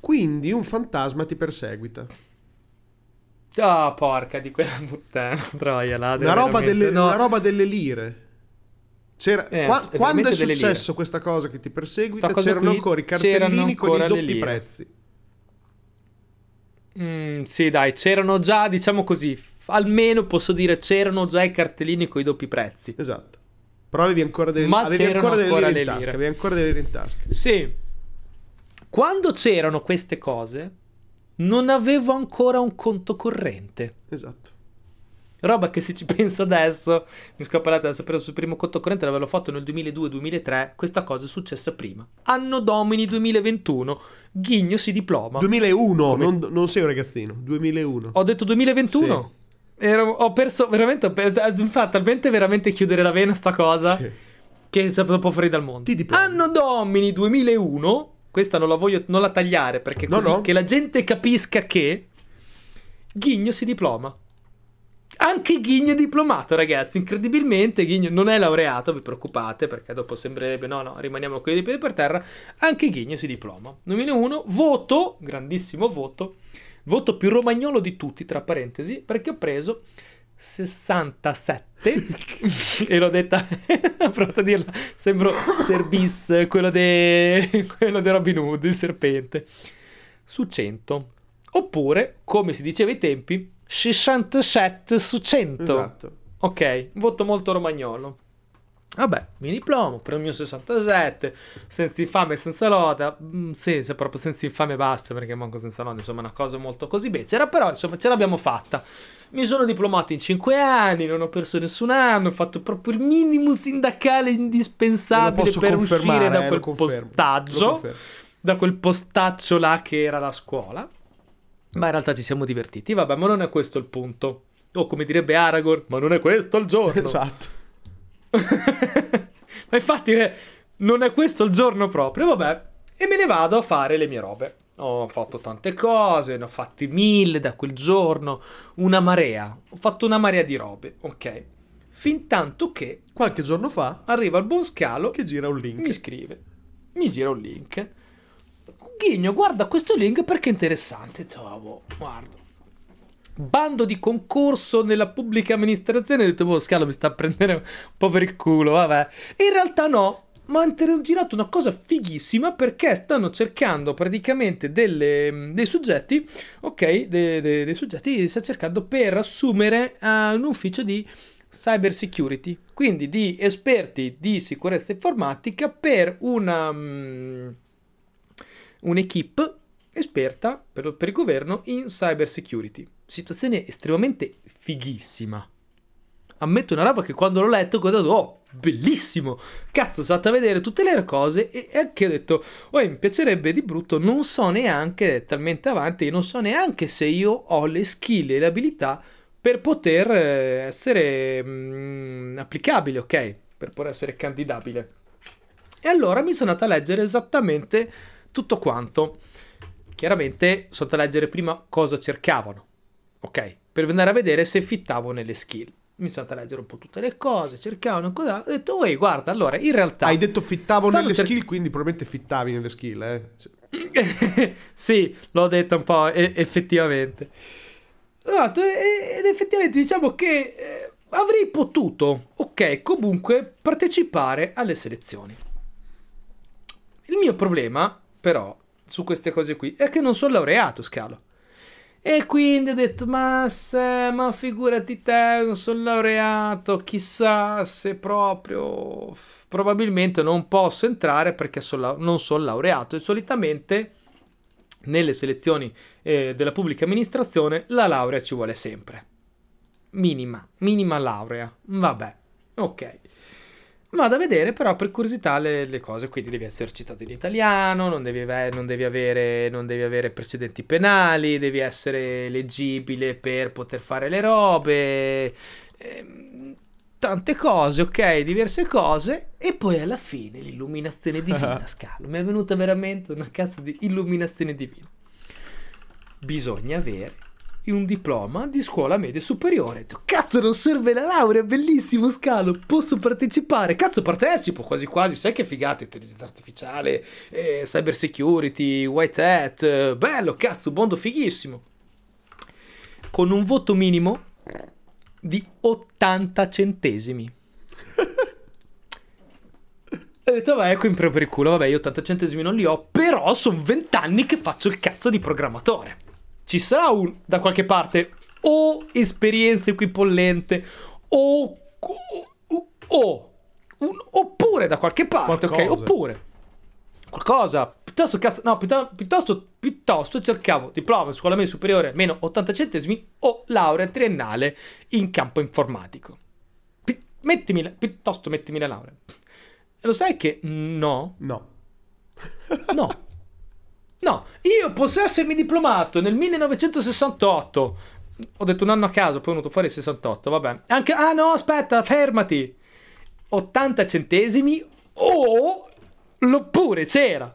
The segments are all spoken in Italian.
Quindi un fantasma ti perseguita. Ah, porca di quella puttana, troia. Là, Una roba, delle, no. una roba delle lire. Eh, qua- s- quando è successo questa cosa che ti perseguita, c'erano qui, ancora i cartellini con i ancora doppi prezzi. Mm, sì, dai, c'erano già, diciamo così, almeno posso dire c'erano già i cartellini con i doppi prezzi. Esatto. Però avevi ancora delle, Ma avevi ancora delle ancora lire in tasca. Avevi ancora delle lire in tasca. Sì. Quando c'erano queste cose, non avevo ancora un conto corrente. Esatto. Roba che se ci penso adesso, mi scappa la testa, però sul primo conto corrente l'avevo fatto nel 2002-2003, questa cosa è successa prima. Anno domini 2021, Ghigno si diploma. 2001, Come- non, non sei un ragazzino. 2001. Ho detto 2021? Ero- ho perso veramente, fa talmente veramente chiudere la vena sta cosa Sì. che è proprio fuori dal mondo. Anno domini 2001, questa non la voglio non la tagliare perché No, così no. che la gente capisca che Ghigno si diploma. Anche Ghigno è diplomato, ragazzi. Incredibilmente, Ghigno non è laureato. Vi preoccupate perché dopo sembrerebbe no, no, rimaniamo con i piedi per terra. Anche Ghigno si diploma. 2001, voto, grandissimo voto. Voto più romagnolo di tutti, tra parentesi, perché ho preso 67 e l'ho detta ho provato a dirla sembro Serbis quello de quello di Robin Hood il serpente. Su 100 oppure come si diceva ai tempi 67 su 100 Esatto. ok voto molto romagnolo Vabbè, mi diplomo, premio 67, senza infame e senza loda. Mm, sì, se proprio senza infame basta, perché manco senza loda, insomma, è una cosa molto così becera, però insomma ce l'abbiamo fatta. Mi sono diplomato in 5 anni, non ho perso nessun anno, ho fatto proprio il minimo sindacale indispensabile per uscire da eh, quel confermo, postaggio, da quel postaccio là che era la scuola. Ma in realtà ci siamo divertiti, vabbè, ma non è questo il punto. O come direbbe Aragorn, ma non è questo il giorno. Esatto. Ma infatti eh, non è questo il giorno proprio, vabbè. E me ne vado a fare le mie robe. Ho fatto tante cose, ne ho fatti mille da quel giorno, una marea. Ho fatto una marea di robe, ok. Fin tanto che Qualche giorno fa arriva il buon scalo che gira un link. mi scrive, mi gira un link. Ghigno, guarda questo link perché è interessante. Trovo, guarda. Bando di concorso nella pubblica amministrazione. Ho detto, boh, Scalo mi sta a prendere un po' per il culo, vabbè. In realtà no, ma hanno girato una cosa fighissima perché stanno cercando praticamente delle- dei soggetti, ok, de- de- dei soggetti, sta cercando per assumere a un ufficio di cyber security, quindi di esperti di sicurezza informatica per una mm, un'equipe esperta per, per il governo in cyber security. Situazione estremamente fighissima. Ammetto una roba che quando l'ho letto ho guardato, oh, bellissimo! Cazzo, sono andato a vedere tutte le cose e, e anche ho detto, oh, mi piacerebbe di brutto, non so neanche, talmente avanti, non so neanche se io ho le skill e le abilità per poter eh, essere mm, applicabile, ok? Per poter essere candidabile. E allora mi sono andato a leggere esattamente tutto quanto. Chiaramente sono andato a leggere prima cosa cercavano, ok? Per andare a vedere se fittavo nelle skill. Mi sono andato a leggere un po' tutte le cose, cercavano cosa. Ho detto, oi, guarda, allora, in realtà... Hai detto fittavo nelle cer- skill, quindi probabilmente fittavi nelle skill, eh. Sì. l'ho detto un po' e- effettivamente. Esatto, ed effettivamente diciamo che eh, avrei potuto, ok, comunque partecipare alle selezioni. Il mio problema, però, su queste cose qui, è che non sono laureato, Scalo. E quindi ho detto, ma se, ma figurati te, non sono laureato, chissà se proprio... Probabilmente non posso entrare perché son lau- non sono laureato e solitamente nelle selezioni eh, della pubblica amministrazione la laurea ci vuole sempre. Minima, minima laurea. Vabbè, ok. Vado a vedere però per curiosità le, le cose, quindi devi essere citato in italiano, non devi, ave- non devi avere, non devi avere precedenti penali, devi essere leggibile per poter fare le robe, ehm, tante cose, ok, diverse cose, e poi alla fine l'illuminazione divina, Scalo, mi è venuta veramente una cazzo di illuminazione divina. Bisogna avere in un diploma di scuola media superiore. Cazzo, non serve la laurea, bellissimo scalo, posso partecipare. Cazzo, partecipo quasi quasi, sai che figata, intelligenza artificiale, eh, cyber security, white hat, eh, bello, cazzo, mondo fighissimo. Con un voto minimo di 80 centesimi. Ho detto, vabbè, qui prendo per il culo, vabbè, io 80 centesimi non li ho, però sono 20 anni che faccio il cazzo di programmatore. Ci sarà un, da qualche parte, o esperienza equipollente, o... o, o un, oppure da qualche parte, Qualcosa. ok? Oppure qualcosa. Piuttosto, cazzo, no, piuttosto, piuttosto, piuttosto cercavo diploma scuola media superiore meno 80 centesimi o laurea triennale in campo informatico. Pi- mettimi la- piuttosto mettimi la laurea. E lo sai che no, No. no. No, io posso essermi diplomato nel 1968. Ho detto un anno a caso, poi è venuto fuori il 68, vabbè. Anche Ah no, aspetta, fermati. 80 centesimi o oppure c'era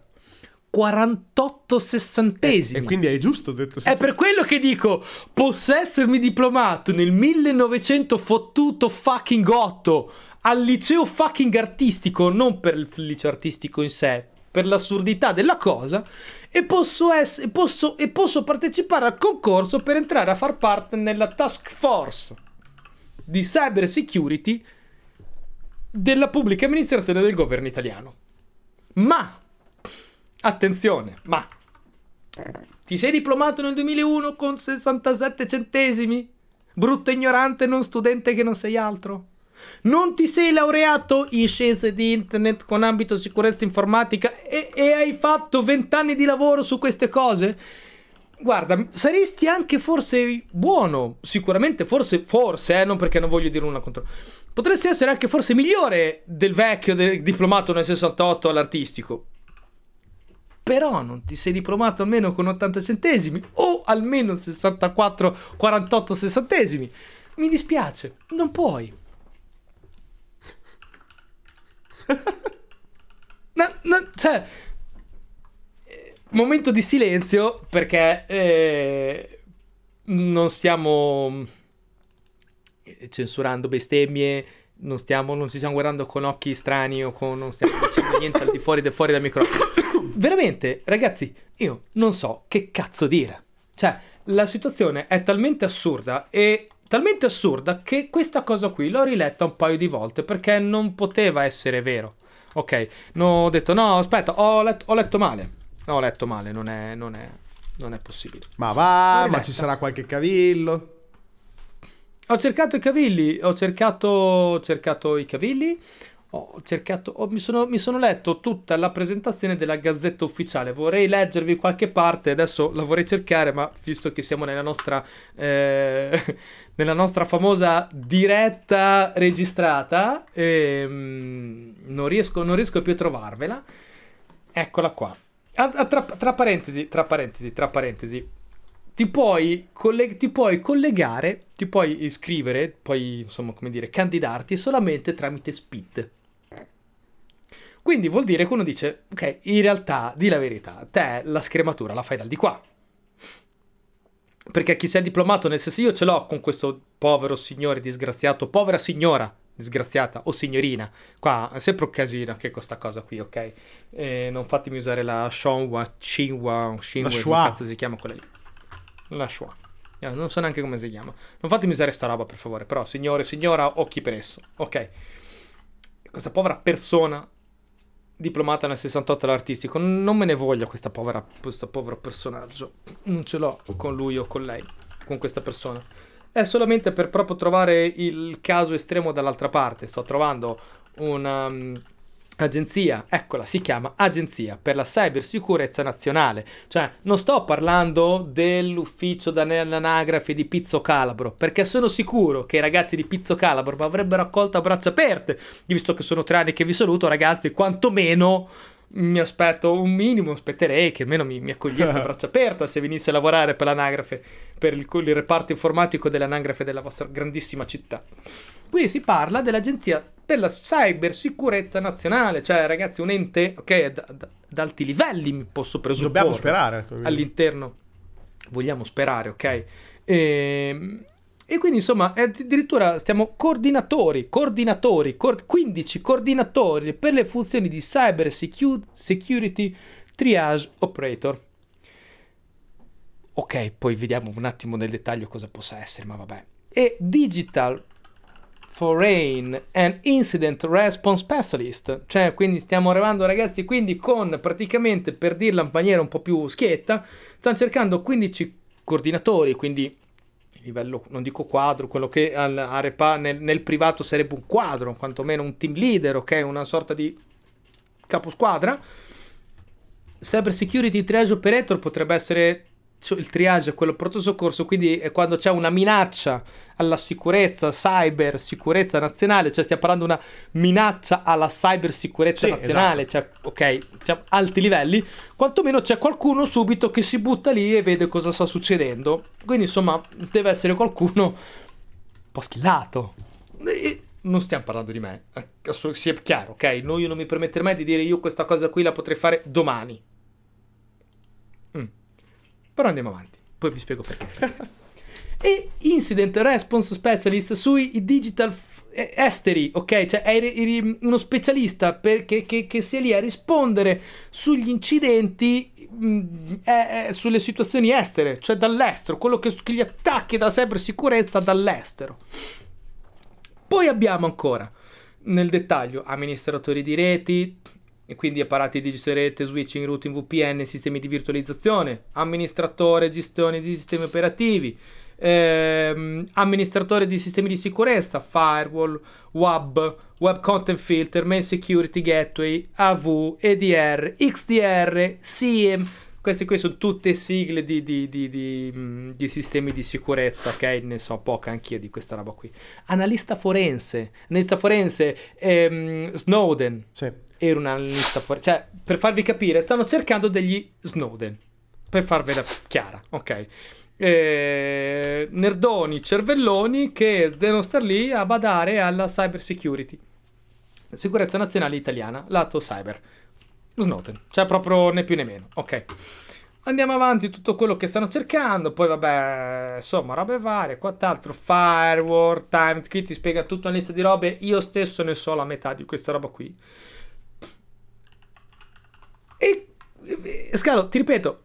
48 sessantesimi. E quindi è giusto detto È per quello che dico, posso essermi diplomato nel 1900 fottuto fucking 8 al liceo fucking artistico, non per il liceo artistico in sé, per l'assurdità della cosa, e posso, ess- posso, e posso partecipare al concorso per entrare a far parte nella task force di cyber security della pubblica amministrazione del governo italiano. Ma, attenzione, ma ti sei diplomato nel 2001 con 67 centesimi? Brutto ignorante non studente che non sei altro? Non ti sei laureato in scienze di internet con ambito sicurezza informatica e, e hai fatto 20 anni di lavoro su queste cose? Guarda, saresti anche forse buono, sicuramente, forse, forse, eh, non perché non voglio dire una contro. Potresti essere anche forse migliore del vecchio del diplomato nel 68 all'artistico. Però non ti sei diplomato almeno con 80 centesimi o almeno 64, 48 sessantesimi. Mi dispiace, non puoi. No, no, cioè, momento di silenzio perché eh, non stiamo eh, censurando bestemmie, non, stiamo, non ci stiamo guardando con occhi strani o con, non stiamo dicendo niente al di fuori, del fuori dal microfono. Veramente, ragazzi, io non so che cazzo dire. Cioè, la situazione è talmente assurda e talmente assurda che questa cosa qui l'ho riletta un paio di volte perché non poteva essere vero. Ok, no, ho detto no, aspetta, ho letto, ho letto male. No, ho letto male, non è, non è, non è possibile. Ma va, ma ci sarà qualche cavillo. Ho cercato i cavilli, ho cercato, ho cercato i cavilli, ho cercato, ho- mi, sono, mi sono letto tutta la presentazione della Gazzetta Ufficiale. Vorrei leggervi qualche parte, adesso la vorrei cercare, ma visto che siamo nella nostra, eh, nella nostra famosa diretta registrata, ehm, non, riesco, non riesco più a trovarvela. Eccola qua. Ah, ah, tra, tra parentesi, tra parentesi, tra parentesi ti puoi, colle- ti puoi collegare, ti puoi iscrivere, puoi insomma come dire, candidarti solamente tramite SPID. Quindi vuol dire che uno dice, ok, in realtà, di la verità, te la scrematura la fai dal di qua. Perché chi si è diplomato, nel senso io ce l'ho con questo povero signore disgraziato, povera signora disgraziata o signorina. Qua è sempre un casino che questa cosa qui, ok? Eh, non fatemi usare la Shonwa, Shinwa, Shinwa, come cazzo si chiama quella lì. La Shua. Eh, Non so neanche come si chiama. Non fatemi usare sta roba, per favore. Però, signore, signora, occhi per esso. Ok. Questa povera persona diplomata nel 68 all'artistico. Non me ne voglio questa povera, questo povero personaggio. Non ce l'ho con lui o con lei, con questa persona. È solamente per proprio trovare il caso estremo dall'altra parte. Sto trovando una mm, agenzia, eccola, si chiama Agenzia per la Cybersicurezza Nazionale. Cioè, non sto parlando dell'ufficio dell'anagrafe di Pizzo Calabro, perché sono sicuro che i ragazzi di Pizzo Calabro mi avrebbero accolto a braccia aperte. Visto che sono tre anni che vi saluto, ragazzi, quantomeno mi aspetto un minimo, aspetterei che almeno mi, mi accoglieste a braccia aperte se venisse a lavorare per l'anagrafe, per il, il reparto informatico dell'anagrafe della vostra grandissima città. Qui si parla dell'Agenzia per la Cybersicurezza Nazionale, cioè ragazzi un ente, ok, ad, ad- ad alti livelli mi posso presupporre Dobbiamo sperare. all'interno. Vogliamo sperare, ok? E, e quindi insomma addirittura stiamo coordinatori, coordinatori, cor- 15 coordinatori per le funzioni di Cyber Secu- Security Triage Operator. Ok, poi vediamo un attimo nel dettaglio cosa possa essere, ma vabbè. E Digital Foreign and Incident Response Specialist. Cioè, quindi stiamo arrivando, ragazzi, quindi con praticamente, per dirla in maniera un po' più schietta, stanno cercando 15 coordinatori, quindi livello, non dico quadro, quello che al, a Repa nel, nel, privato sarebbe un quadro, quantomeno un team leader, ok? Una sorta di caposquadra. Cyber Security Triage Operator potrebbe essere il triage, quello pronto soccorso, quindi è quando c'è una minaccia alla sicurezza, cyber sicurezza nazionale, cioè stiamo parlando di una minaccia alla cyber sicurezza sì, nazionale, esatto. cioè ok, cioè, alti livelli, quantomeno c'è qualcuno subito che si butta lì e vede cosa sta succedendo. Quindi insomma deve essere qualcuno un po' schillato. E non stiamo parlando di me, sia chiaro, ok? No, io non mi permetterei mai di dire io questa cosa qui la potrei fare domani. Però andiamo avanti, poi vi spiego perché. e Incident Response Specialist sui digital f- esteri, ok? Cioè è uno specialista perché, che, che sia lì a rispondere sugli incidenti, mh, è, è sulle situazioni estere, cioè dall'estero, quello che, che gli attacchi da cybersicurezza dall'estero. Poi abbiamo ancora, nel dettaglio, amministratori di reti, e quindi apparati di rete, switching, routing, VPN, sistemi di virtualizzazione, amministratore, gestione di sistemi operativi, ehm, amministratore di sistemi di sicurezza, firewall, web, web content filter, mail security gateway, AV, EDR, XDR, SIEM. Queste qui sono tutte sigle di, di, di, di, sistemi di sicurezza, ok? Ne so poca anch'io di questa roba qui. Analista forense. Analista forense, ehm, Snowden. Sì. Era un analista forense. Cioè, per farvi capire, stanno cercando degli Snowden. Per farvela chiara, ok? eh, nerdoni, cervelloni che devono star lì a badare alla cyber security. Sicurezza nazionale italiana, lato cyber. Snowden, cioè proprio né più né meno. Ok. Andiamo avanti, tutto quello che stanno cercando, poi vabbè, insomma, robe varie, quant'altro, firewall, time, qui ti spiega tutta una lista di robe, io stesso ne so la metà di questa roba qui. E, Scalo, ti ripeto,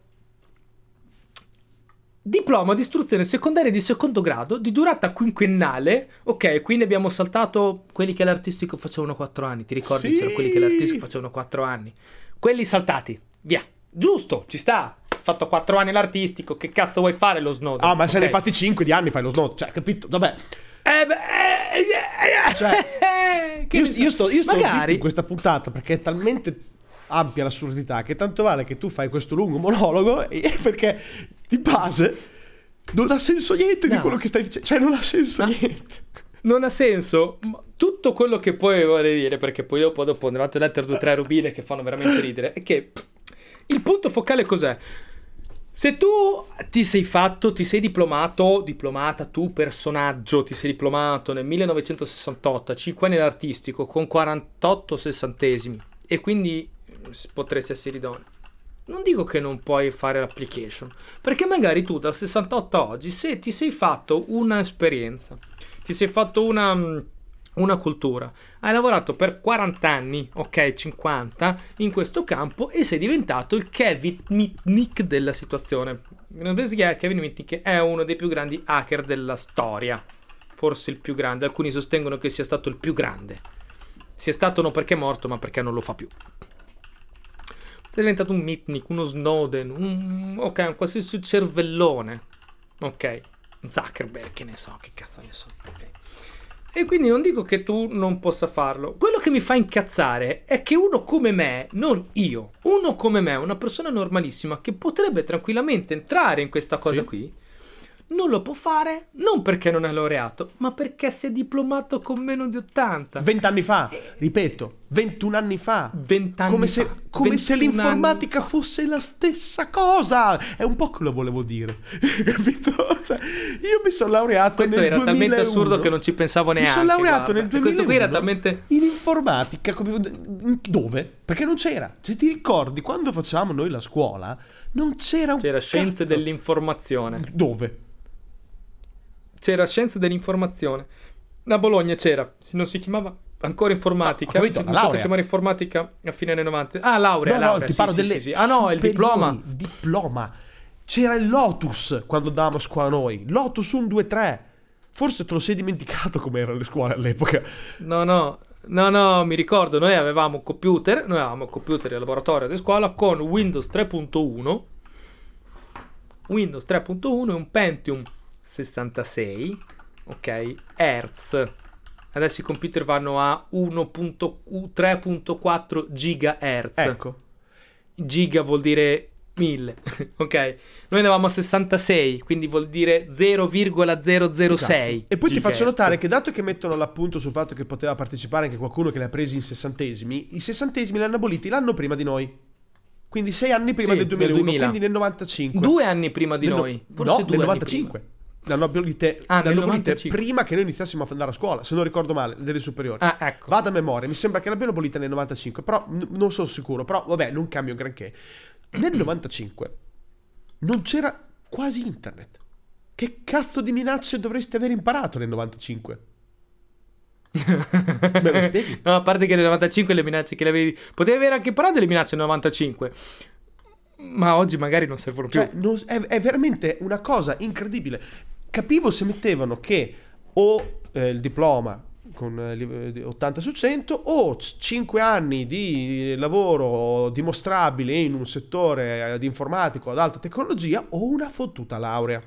Diploma di istruzione secondaria di secondo grado di durata quinquennale. Ok, quindi abbiamo saltato quelli che all'artistico facevano 4 anni. Ti ricordi? Sì. C'erano quelli che all'artistico facevano 4 anni. Quelli saltati. Via. Giusto, ci sta. Fatto 4 anni l'artistico. Che cazzo vuoi fare lo snodo? Ah, ma okay. se ne hai fatti 5 di anni fai lo snodo. Cioè, capito? Vabbè. Eh beh, eh, eh, eh cioè, io, io, sto, io sto Magari... in questa puntata perché è talmente ampia l'assurdità che tanto vale che tu fai questo lungo monologo perché di base non ha senso niente no. di quello che stai dicendo. Cioè, non ha senso no. niente. Non ha senso. Tutto quello che poi vuole dire, perché poi dopo, dopo ne vado a leggere due o tre rubine che fanno veramente ridere, è che il punto focale cos'è? Se tu ti sei fatto, ti sei diplomato, diplomata, tu personaggio, ti sei diplomato nel 1968, a 5 anni d'artistico, con 48 sessantesimi, e quindi potresti essere idoneo non dico che non puoi fare l'application, perché magari tu dal 68 a oggi, se ti sei fatto un'esperienza, ti sei fatto una, mm, una cultura, hai lavorato per 40 anni, ok, 50 in questo campo e sei diventato il Kevin Mitnick della situazione. Kevin Mitnick è uno dei più grandi hacker della storia, forse il più grande, alcuni sostengono che sia stato il più grande. Sia stato non perché è morto, ma perché non lo fa più sei diventato un Mitnick, uno Snowden, un, ok, un qualsiasi cervellone. Ok, Zuckerberg, che ne so, che cazzo ne so. Ok. E quindi non dico che tu non possa farlo. Quello che mi fa incazzare è che uno come me, non io, uno come me, una persona normalissima che potrebbe tranquillamente entrare in questa cosa sì. qui, non lo può fare non perché non è laureato, ma perché si è diplomato con meno di 80. Vent'anni fa, e... ripeto, 21 anni fa. 20 anni come fa. Se, come se l'informatica fosse la stessa cosa. È un po' che lo volevo dire. Capito? Cioè, io mi sono laureato Questo nel 2001. Questo era talmente assurdo che non ci pensavo neanche. Mi sono laureato guarda. nel 2001. Questo qui era talmente... In informatica. Dove? Perché non c'era. Se ti ricordi, quando facevamo noi la scuola, non c'era un... C'era scienze dell'informazione. Dove? C'era scienze dell'informazione. A Bologna c'era, non si chiamava ancora informatica. No, capito, la laurea. chiamare informatica a fine anni 90. Ah, laurea, no, laurea. No, ti sì, parlo sì, delle sì, sì. Ah no, il diploma. Diploma. C'era il Lotus quando andavamo a scuola noi. Lotus 1, 2, 3. Forse te lo sei dimenticato come erano le scuole all'epoca. No, no, no, no, mi ricordo, noi avevamo un computer, noi avevamo un computer in laboratorio di scuola con Windows 3.1, Windows 3.1 e un Pentium 66, ok, Hertz. Adesso i computer vanno a 1.3.4 GHz. Ecco. Giga vuol dire 1000, ok? Noi andavamo a 66, quindi vuol dire 0,006. Esatto. E poi ti faccio notare che dato che mettono l'appunto sul fatto che poteva partecipare anche qualcuno che li ha presi in sessantesimi, i sessantesimi li hanno aboliti l'anno prima di noi. Quindi sei anni prima sì, del 2001, 2000. quindi nel 95. Due anni prima di nel noi. Forse no, nel 95. L'hanno abolite, ah, l'hanno abolite prima che noi iniziassimo a andare a scuola, se non ricordo male, delle superiori. Ah, ecco. Vado a memoria, mi sembra che l'abbiano abolita nel 95, però n- non sono sicuro, però vabbè, non cambio granché. Nel 95 non c'era quasi internet. Che cazzo di minacce dovreste aver imparato nel 95? Me lo spieghi? No, a parte che nel 95 le minacce che le avevi... Potevi avere anche imparato le minacce nel 95. Ma oggi magari non servono più. Cioè, non, è, è, veramente una cosa incredibile. Capivo se mettevano che o eh, il diploma con 80 su 100 o 5 anni di lavoro dimostrabile in un settore eh, di informatico ad alta tecnologia o una fottuta laurea.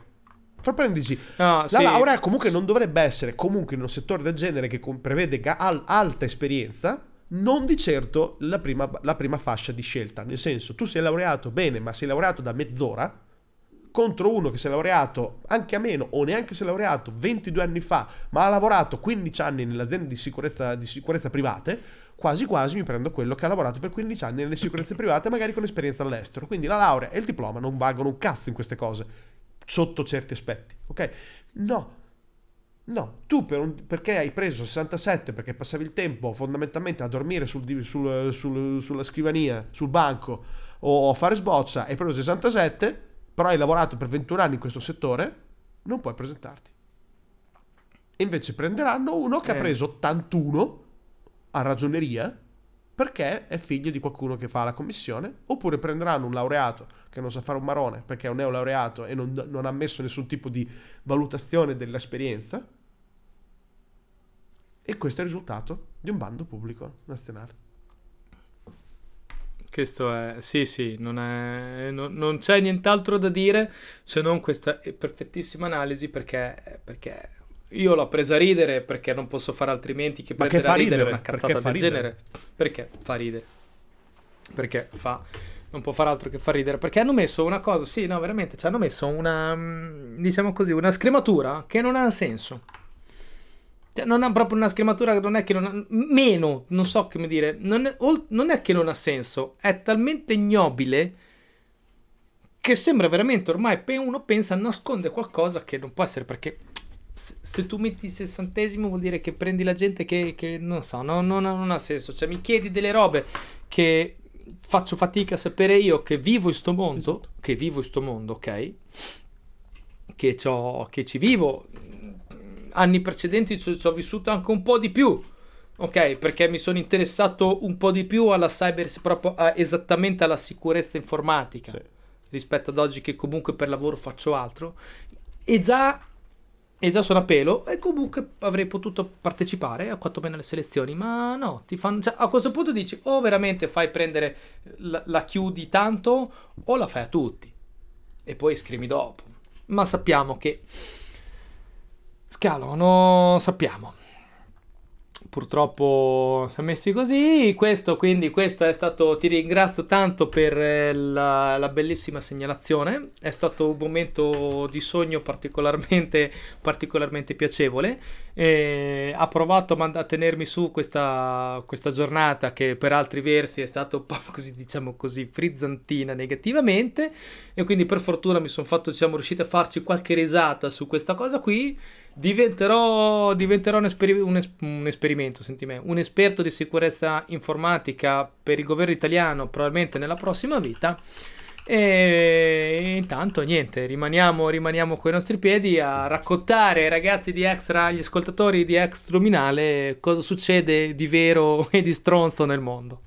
Fra parentesi, no, la sì. laurea comunque non dovrebbe essere comunque in un settore del genere che prevede al- alta esperienza, non di certo la prima, la prima fascia di scelta. Nel senso, tu sei laureato bene, ma sei laureato da mezz'ora, contro uno che si è laureato anche a meno o neanche si è laureato 22 anni fa, ma ha lavorato 15 anni nelle aziende di sicurezza, di sicurezza private, quasi quasi mi prendo quello che ha lavorato per 15 anni nelle sicurezze private, magari con esperienza all'estero. Quindi la laurea e il diploma non valgono un cazzo in queste cose, sotto certi aspetti, ok? No. No, tu per un, perché hai preso 67, perché passavi il tempo fondamentalmente a dormire sul, sul, sul, sulla scrivania, sul banco o a fare sboccia, hai preso 67, però hai lavorato per 21 anni in questo settore, non puoi presentarti. E invece prenderanno uno che eh. ha preso 81 a ragioneria perché è figlio di qualcuno che fa la commissione, oppure prenderanno un laureato che non sa fare un marone perché è un neolaureato e non, non ha messo nessun tipo di valutazione dell'esperienza. E questo è il risultato di un bando pubblico nazionale. Questo è, sì, sì, non, è, non, non, c'è nient'altro da dire se non questa perfettissima analisi perché, perché io l'ho presa a ridere perché non posso fare altrimenti che prendere a ridere, ridere una cazzata del ridere? genere. Perché fa ridere? Perché fa, non può fare altro che far ridere. Perché hanno messo una cosa, sì, no, veramente, ci hanno messo una, diciamo così, una scrematura che non ha senso. Cioè, non ha proprio una scrematura non è che non ha... Meno, non so come dire. Non è, non è che non ha senso. È talmente ignobile che sembra veramente ormai uno pensa a nascondere qualcosa che non può essere perché se tu metti il sessantesimo vuol dire che prendi la gente che, che non so, no, no, no, non ha senso. Cioè mi chiedi delle robe che faccio fatica a sapere io che vivo in sto mondo, esatto. che vivo in sto mondo, ok? Che, che ci vivo anni precedenti ci, ci ho vissuto anche un po' di più. Ok, perché mi sono interessato un po' di più alla cyber, proprio a, esattamente alla sicurezza informatica sì. rispetto ad oggi che comunque per lavoro faccio altro. E già, e già sono a pelo e comunque avrei potuto partecipare a quanto meno alle selezioni, ma no, ti fanno, cioè, a questo punto dici o veramente fai prendere, la, la chiudi tanto o la fai a tutti e poi scrivi dopo. Ma sappiamo che Scalano, sappiamo. Purtroppo siamo messi così. Questo, quindi, questo è stato. Ti ringrazio tanto per eh, la, la bellissima segnalazione. È stato un momento di sogno particolarmente, particolarmente piacevole e ha provato a tenermi su questa, questa, giornata che per altri versi è stata un po' così, diciamo così, frizzantina negativamente e quindi per fortuna mi sono fatto, siamo riusciti a farci qualche risata su questa cosa qui. Diventerò, diventerò un, esper- un, es- un esperimento, senti me, un esperto di sicurezza informatica per il governo italiano probabilmente nella prossima vita E intanto niente, rimaniamo, rimaniamo con i nostri piedi a raccontare ai ragazzi di Extra, agli ascoltatori di Extra Luminale, cosa succede di vero e di stronzo nel mondo.